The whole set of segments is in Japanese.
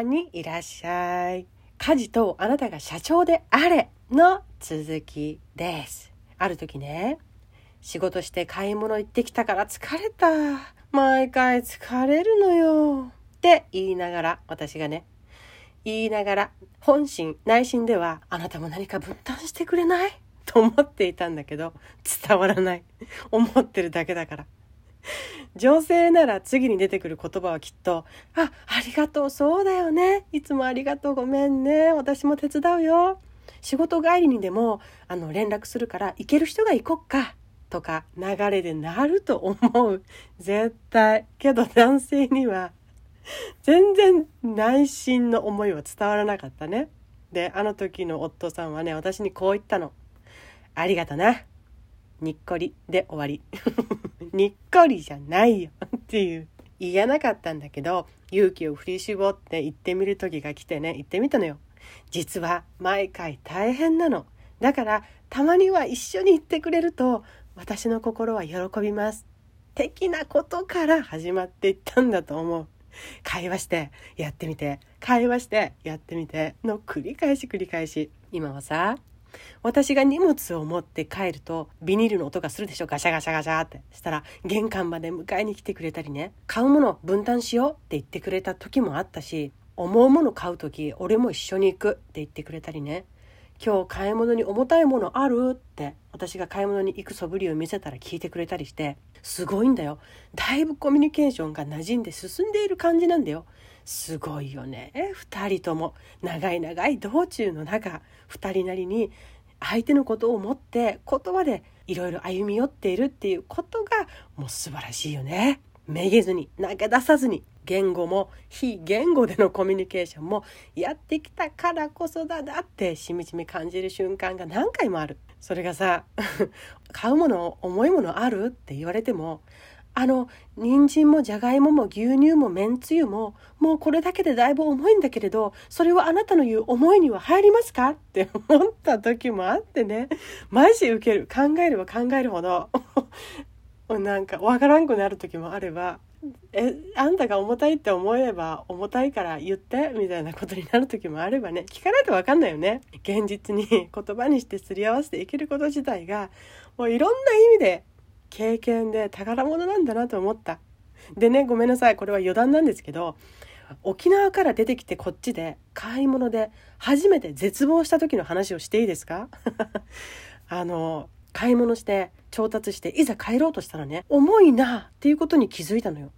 んにいらっしゃい。家事とあなたが社長であれの続きです。ある時ね、仕事して買い物行ってきたから疲れた。毎回疲れるのよ。って言いながら、私がね、言いながら、本心、内心では、あなたも何か分担してくれない？と思っていたんだけど、伝わらない。思ってるだけだから。女性なら次に出てくる言葉はきっと、あ、ありがとう、そうだよね。いつもありがとう、ごめんね。私も手伝うよ。仕事帰りにでも、あの、連絡するから、行ける人が行こっか。とか、流れでなると思う。絶対。けど男性には、全然内心の思いは伝わらなかったね。で、あの時の夫さんはね、私にこう言ったの。ありがとな。にっこりで終わり。にっこりじゃないよっていう。言えなかったんだけど、勇気を振り絞って行ってみる時が来てね、行ってみたのよ。実は毎回大変なの。だからたまには一緒に行ってくれると私の心は喜びます。的なことから始まっていったんだと思う。会話してやってみて会話してやってみての繰り返し繰り返し今はさ私が荷物を持って帰るとビニールの音がするでしょガシャガシャガシャって。したら玄関まで迎えに来てくれたりね。買うもの分担しようって言ってくれた時もあったし思うもの買う時俺も一緒に行くって言ってくれたりね。今日買い物に重たいものある？って私が買い物に行く素振りを見せたら聞いてくれたりしてすごいんだよ。だいぶコミュニケーションが馴染んで進んでいる感じなんだよ。すごいよね。2人とも。長い長い道中の中。2人なりに相手のことを思って言葉でいろいろ歩み寄っているっていうことがもう素晴らしいよね。めげずに投げ出さずに言語も非言語でのコミュニケーションもやってきたからこそだなってしみじみ感じる瞬間が何回もある。それがさ 買うもの重いものあるって言われてもあの人参もじゃがいもも牛乳もめんつゆももうこれだけでだいぶ重いんだけれどそれはあなたの言う思いには入りますか？って思った時もあってね。マジ受ける。考えれば考えるほど。なんかわからんくなる時もあればえあんたが重たいって思えば重たいから言ってみたいなことになる時もあればね聞かないと分かんないよね現実に 言葉にしてすり合わせていけること自体がもういろんな意味で経験で宝物なんだなと思った。でね、ごめんなさい。これは余談なんですけど、沖縄から出てきてこっちで買い物で初めて絶望した時の話をしていいですか？あの、買い物して調達していざ帰ろうとしたらね、重いなっていうことに気づいたのよ。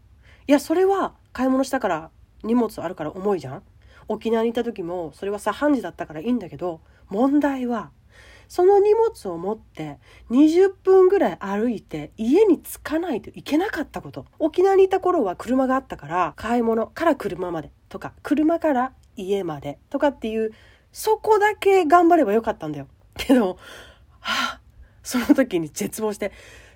いや、それは買い物したから荷物あるから重いじゃん沖縄にいた時もそれはさ、半時だったからいいんだけど、問題はその荷物を持って20分ぐらい歩いて家に着かないといけなかったこと。沖縄にいた頃は車があったから買い物から車までとか車から家までとかっていうそこだけ頑張ればよかったんだよ。けど、その時に絶望して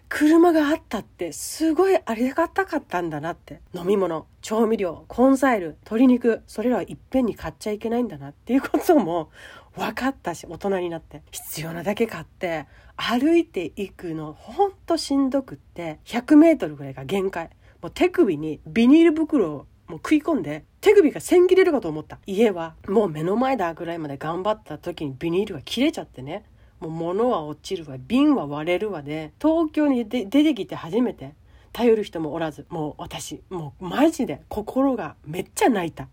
車があったってすごいありがたかったんだなって。飲み物調味料コンサイル鶏肉それらはいっぺんに買っちゃいけないんだなっていうことも分かったし大人になって。必要なだけ買って歩いていくのほんとしんどくって 100m ぐらいが限界。もう手首にビニール袋をもう食い込んで手首が千切れるかと思った。家はもう目の前だぐらいまで頑張った時にビニールが切れちゃってね。もう物は落ちるわ瓶は割れるわで東京に出てきて初めて頼る人もおらずもう私もうマジで心がめっちゃ泣いた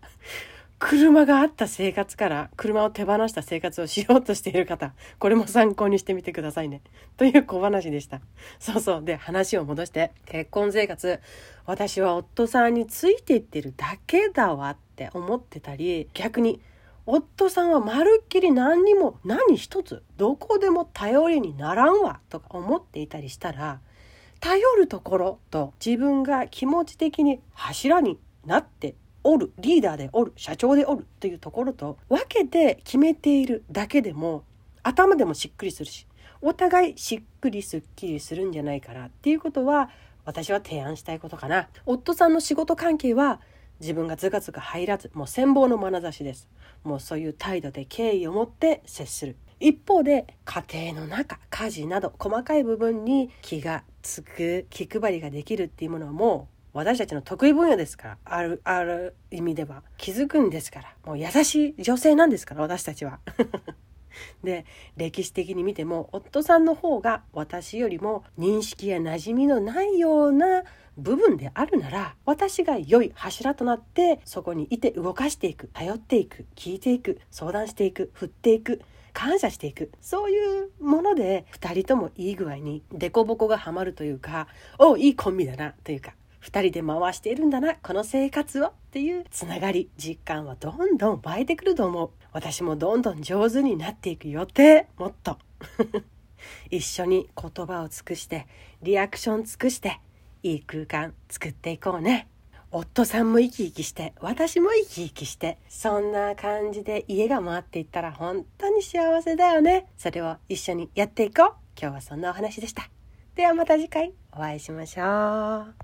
車があった生活から車を手放した生活をしようとしている方、これも参考にしてみてくださいね。という小話でした。そうそう。で、話を戻して、結婚生活、私は夫さんについていってるだけだわって思ってたり、逆に、夫さんはまるっきり何にも何一つどこでも頼りにならんわとか思っていたりしたら頼るところと自分が気持ち的に柱になっておるリーダーでおる社長でおるというところと分けて決めているだけでも頭でもしっくりするしお互いしっくりすっきりするんじゃないかなっていうことは私は提案したいことかな。夫さんの仕事関係は自分がズカズカ入らずもう羨望の眼差しです。もうそういう態度で敬意を持って接する。一方で家庭の中家事など細かい部分に気がつく気配りができるっていうものはもう私たちの得意分野ですから。あるある意味では。気づくんですから。もう優しい女性なんですから私たちは。で歴史的に見ても夫さんの方が私よりも認識や馴染みのないような部分であるなら私が良い柱となってそこにいて動かしていく頼っていく聞いていく相談していく振っていく感謝していくそういうもので2人ともいい具合に凸凹がはまるというかおいいコンビだなというか2人で回しているんだなこの生活をっていうつながり実感はどんどん湧いてくると思う。私もどんどん上手になっていく予定もっと。一緒に言葉を尽くしてリアクション尽くしていい空間作っていこうね。夫さんも生き生きして私も生き生きしてそんな感じで家が回っていったら本当に幸せだよね。それを一緒にやっていこう。今日はそんなお話でした。ではまた次回お会いしましょう。